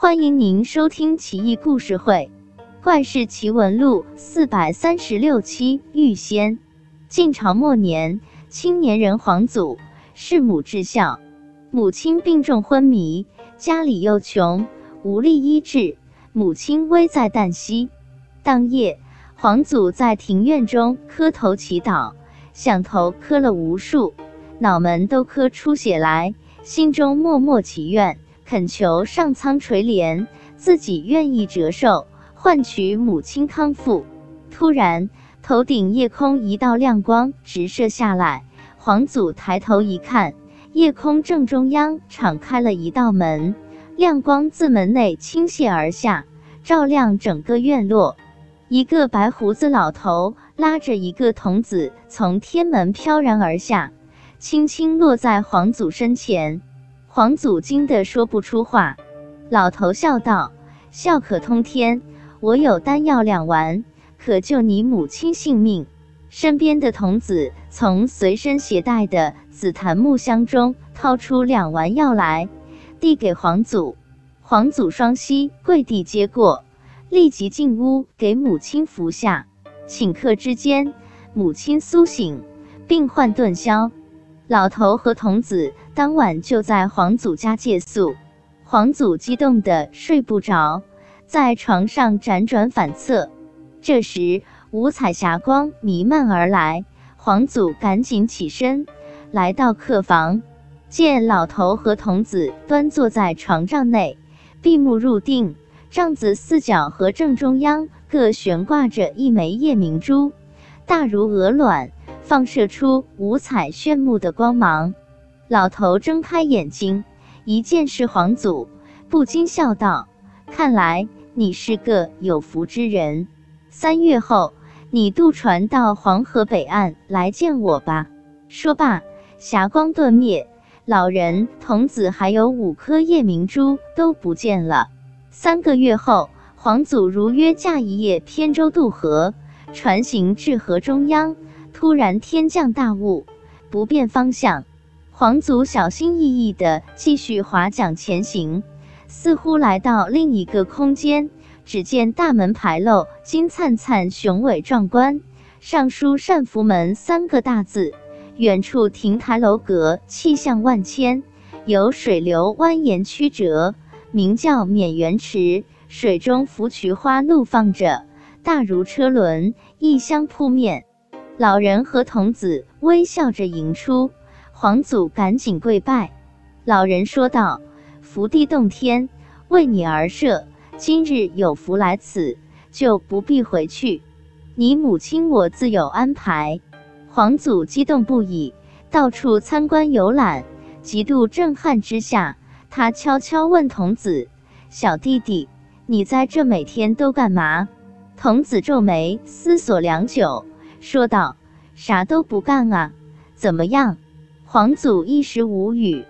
欢迎您收听《奇异故事会·怪事奇闻录》四百三十六期。玉仙。晋朝末年，青年人皇祖弑母至孝，母亲病重昏迷，家里又穷，无力医治，母亲危在旦夕。当夜，皇祖在庭院中磕头祈祷，想头磕了无数，脑门都磕出血来，心中默默祈愿。恳求上苍垂怜，自己愿意折寿，换取母亲康复。突然，头顶夜空一道亮光直射下来，皇祖抬头一看，夜空正中央敞开了一道门，亮光自门内倾泻而下，照亮整个院落。一个白胡子老头拉着一个童子从天门飘然而下，轻轻落在皇祖身前。皇祖惊得说不出话，老头笑道：“笑可通天，我有丹药两丸，可救你母亲性命。”身边的童子从随身携带的紫檀木箱中掏出两丸药来，递给皇祖。皇祖双膝跪地接过，立即进屋给母亲服下。顷刻之间，母亲苏醒，病患顿消。老头和童子当晚就在皇祖家借宿，皇祖激动的睡不着，在床上辗转反侧。这时，五彩霞光弥漫而来，皇祖赶紧起身，来到客房，见老头和童子端坐在床帐内，闭目入定，帐子四角和正中央各悬挂着一枚夜明珠，大如鹅卵。放射出五彩炫目的光芒，老头睁开眼睛，一见是皇祖，不禁笑道：“看来你是个有福之人。三月后，你渡船到黄河北岸来见我吧。”说罢，霞光顿灭，老人、童子还有五颗夜明珠都不见了。三个月后，皇祖如约驾一叶扁舟渡河，船行至河中央。突然天降大雾，不辨方向。皇族小心翼翼地继续划桨前行，似乎来到另一个空间。只见大门牌楼金灿灿、雄伟壮观，上书“善福门”三个大字。远处亭台楼阁，气象万千，有水流蜿蜒曲折，名叫冕元池。水中芙蕖花怒放着，大如车轮，异香扑面。老人和童子微笑着迎出，皇祖赶紧跪拜。老人说道：“福地洞天，为你而设，今日有福来此，就不必回去。你母亲我自有安排。”皇祖激动不已，到处参观游览，极度震撼之下，他悄悄问童子：“小弟弟，你在这每天都干嘛？”童子皱眉思索良久。说道：“啥都不干啊，怎么样？”皇祖一时无语。